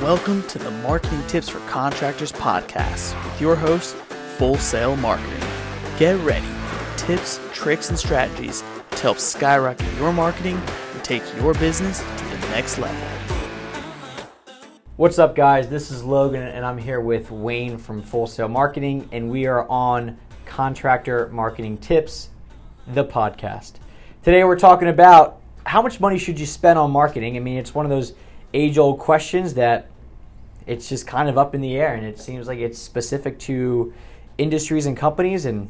Welcome to the Marketing Tips for Contractors podcast with your host, Full Sail Marketing. Get ready for tips, tricks, and strategies to help skyrocket your marketing and take your business to the next level. What's up, guys? This is Logan, and I'm here with Wayne from Full Sail Marketing, and we are on Contractor Marketing Tips, the podcast. Today, we're talking about how much money should you spend on marketing. I mean, it's one of those age old questions that it's just kind of up in the air and it seems like it's specific to industries and companies and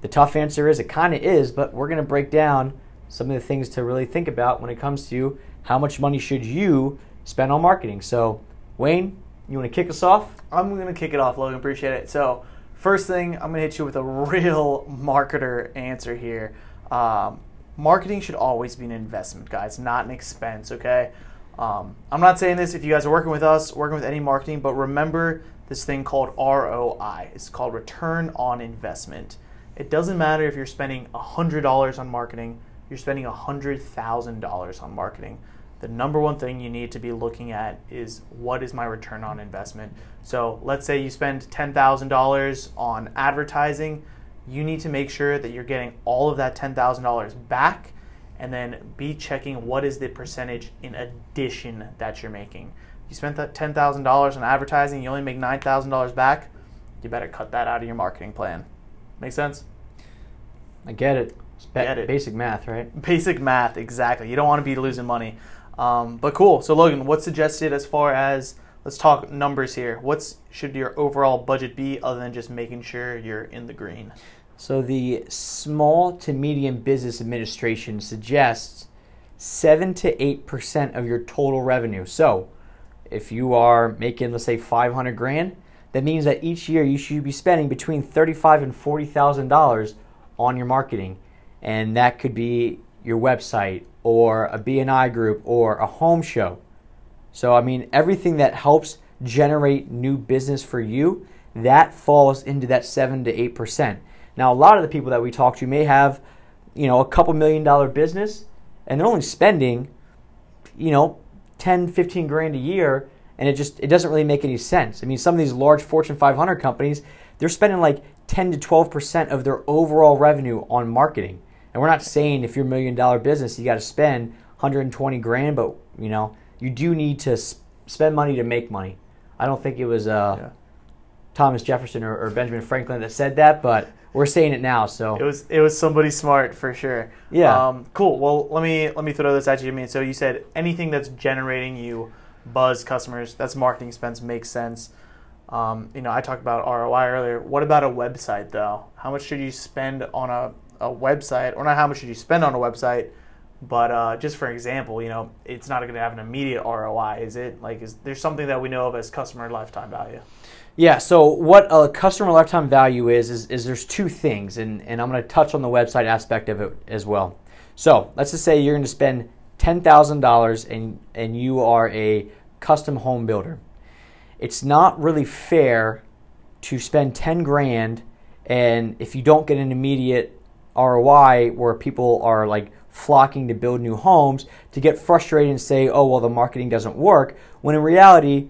the tough answer is it kind of is but we're going to break down some of the things to really think about when it comes to how much money should you spend on marketing so wayne you want to kick us off I'm going to kick it off, Logan. Appreciate it. So, first thing, I'm going to hit you with a real marketer answer here. Um, marketing should always be an investment, guys, not an expense, okay? Um, I'm not saying this if you guys are working with us, working with any marketing, but remember this thing called ROI. It's called return on investment. It doesn't matter if you're spending $100 on marketing, you're spending $100,000 on marketing. The number one thing you need to be looking at is what is my return on investment. So let's say you spend $10,000 on advertising, you need to make sure that you're getting all of that $10,000 back and then be checking what is the percentage in addition that you're making. You spent that $10,000 on advertising, you only make $9,000 back, you better cut that out of your marketing plan. Make sense? i get it it's ba- Get it. basic math right Basic math, exactly. You don't want to be losing money. Um, but cool. So Logan, what's suggested as far as let's talk numbers here. What's should your overall budget be other than just making sure you're in the green? So the Small to Medium Business Administration suggests 7 to 8% of your total revenue. So if you are making let's say 500 grand, that means that each year you should be spending between 35 and 40,000 dollars on your marketing. And that could be your website or a BNI group or a home show. So, I mean, everything that helps generate new business for you, that falls into that 7 to 8%. Now, a lot of the people that we talk to may have, you know, a couple million dollar business and they're only spending, you know, 10, 15 grand a year and it just it doesn't really make any sense. I mean, some of these large Fortune 500 companies, they're spending like 10 to 12% of their overall revenue on marketing. And we're not saying if you're a million dollar business, you got to spend 120 grand, but you know, you do need to s- spend money to make money. I don't think it was uh, Yeah. Thomas Jefferson or, or Benjamin Franklin that said that, but we're saying it now. So It was it was somebody smart for sure. Yeah. Um, cool. Well, let me let me throw this at you. I mean, so you said anything that's generating you buzz customers, that's marketing expense makes sense. Um, you know, I talked about ROI earlier. What about a website though? How much should you spend on a, a website, or not? How much should you spend on a website? But uh, just for example, you know, it's not going to have an immediate ROI, is it? Like, is there something that we know of as customer lifetime value? Yeah, so what a customer lifetime value is, is, is there's two things, and, and I'm going to touch on the website aspect of it as well. So let's just say you're going to spend $10,000 and, and you are a custom home builder. It's not really fair to spend 10 grand and if you don't get an immediate ROI where people are like flocking to build new homes to get frustrated and say, oh, well, the marketing doesn't work, when in reality,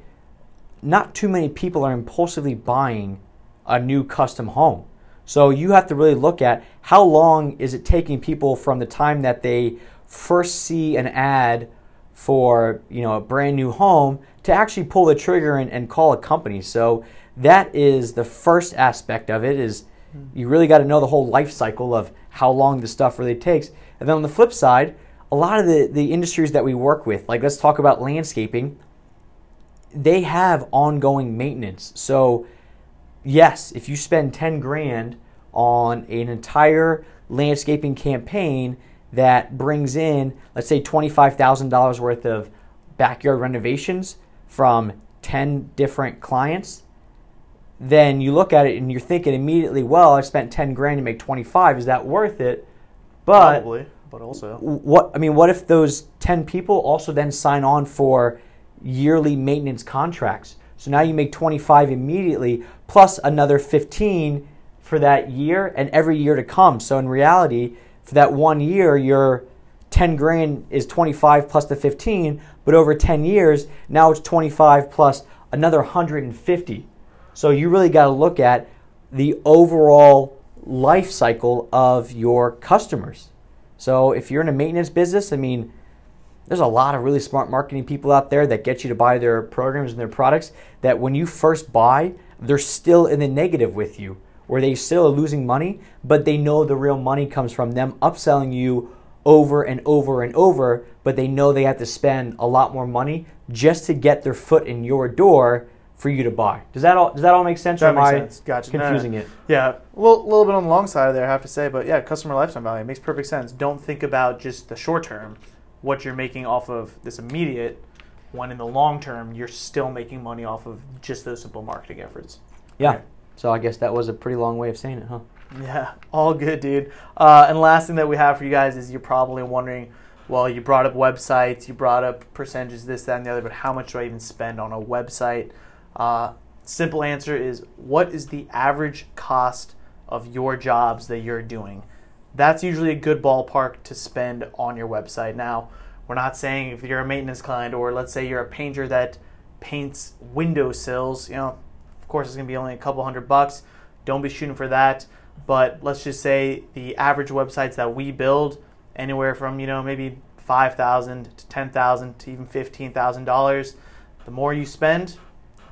not too many people are impulsively buying a new custom home. So you have to really look at how long is it taking people from the time that they first see an ad for you know a brand new home to actually pull the trigger and, and call a company. So that is the first aspect of it is hmm. you really got to know the whole life cycle of how long this stuff really takes. And then on the flip side, a lot of the, the industries that we work with, like let's talk about landscaping, they have ongoing maintenance. So, yes, if you spend 10 grand on an entire landscaping campaign that brings in, let's say, $25,000 worth of backyard renovations from 10 different clients, then you look at it and you're thinking immediately, well, I spent 10 grand to make 25. Is that worth it? But Probably, but also. what I mean, what if those ten people also then sign on for yearly maintenance contracts? So now you make twenty five immediately, plus another fifteen for that year and every year to come. So in reality, for that one year, you're 10 grand is 25 plus the 15, but over 10 years, now it's 25 plus another 150. So you really got to look at the overall life cycle of your customers. So if you're in a maintenance business, I mean, there's a lot of really smart marketing people out there that get you to buy their programs and their products that when you first buy, they're still in the negative with you, where they still are losing money, but they know the real money comes from them upselling you over and over and over, but they know they have to spend a lot more money just to get their foot in your door for you to buy. Does that all does that all make sense? That or makes am I sense. Gotcha. No, no. confusing it? Yeah, a little, little bit on the long side of there, I have to say, but yeah, customer lifetime value makes perfect sense. Don't think about just the short term, what you're making off of this immediate, when in the long term you're still making money off of just those simple marketing efforts. Yeah. Okay. So I guess that was a pretty long way of saying it, huh? Yeah, all good, dude. Uh, and last thing that we have for you guys is you're probably wondering, well, you brought up websites, you brought up percentages, this, that, and the other, but how much do I even spend on a website? Uh, simple answer is what is the average cost of your jobs that you're doing? That's usually a good ballpark to spend on your website. Now, we're not saying if you're a maintenance client or let's say you're a painter that paints windowsills, you know, of course it's going to be only a couple hundred bucks. Don't be shooting for that. But let's just say the average websites that we build, anywhere from you know maybe five thousand to ten thousand to even fifteen thousand dollars. The more you spend,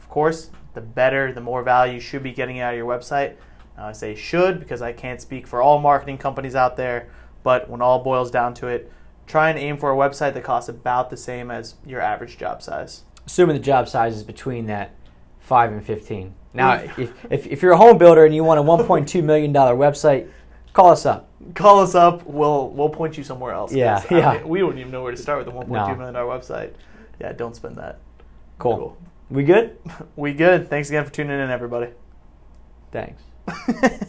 of course, the better, the more value you should be getting out of your website. Now, I say should because I can't speak for all marketing companies out there, but when all boils down to it, try and aim for a website that costs about the same as your average job size. Assuming the job size is between that five and fifteen. Now, if, if, if you're a home builder and you want a 1.2 million dollar website, call us up. Call us up. We'll we'll point you somewhere else. Yeah, I yeah. mean, we don't even know where to start with a 1.2 No. million dollar website. Yeah, don't spend that. Cool. We good? We good. Thanks again for tuning in, everybody. Thanks.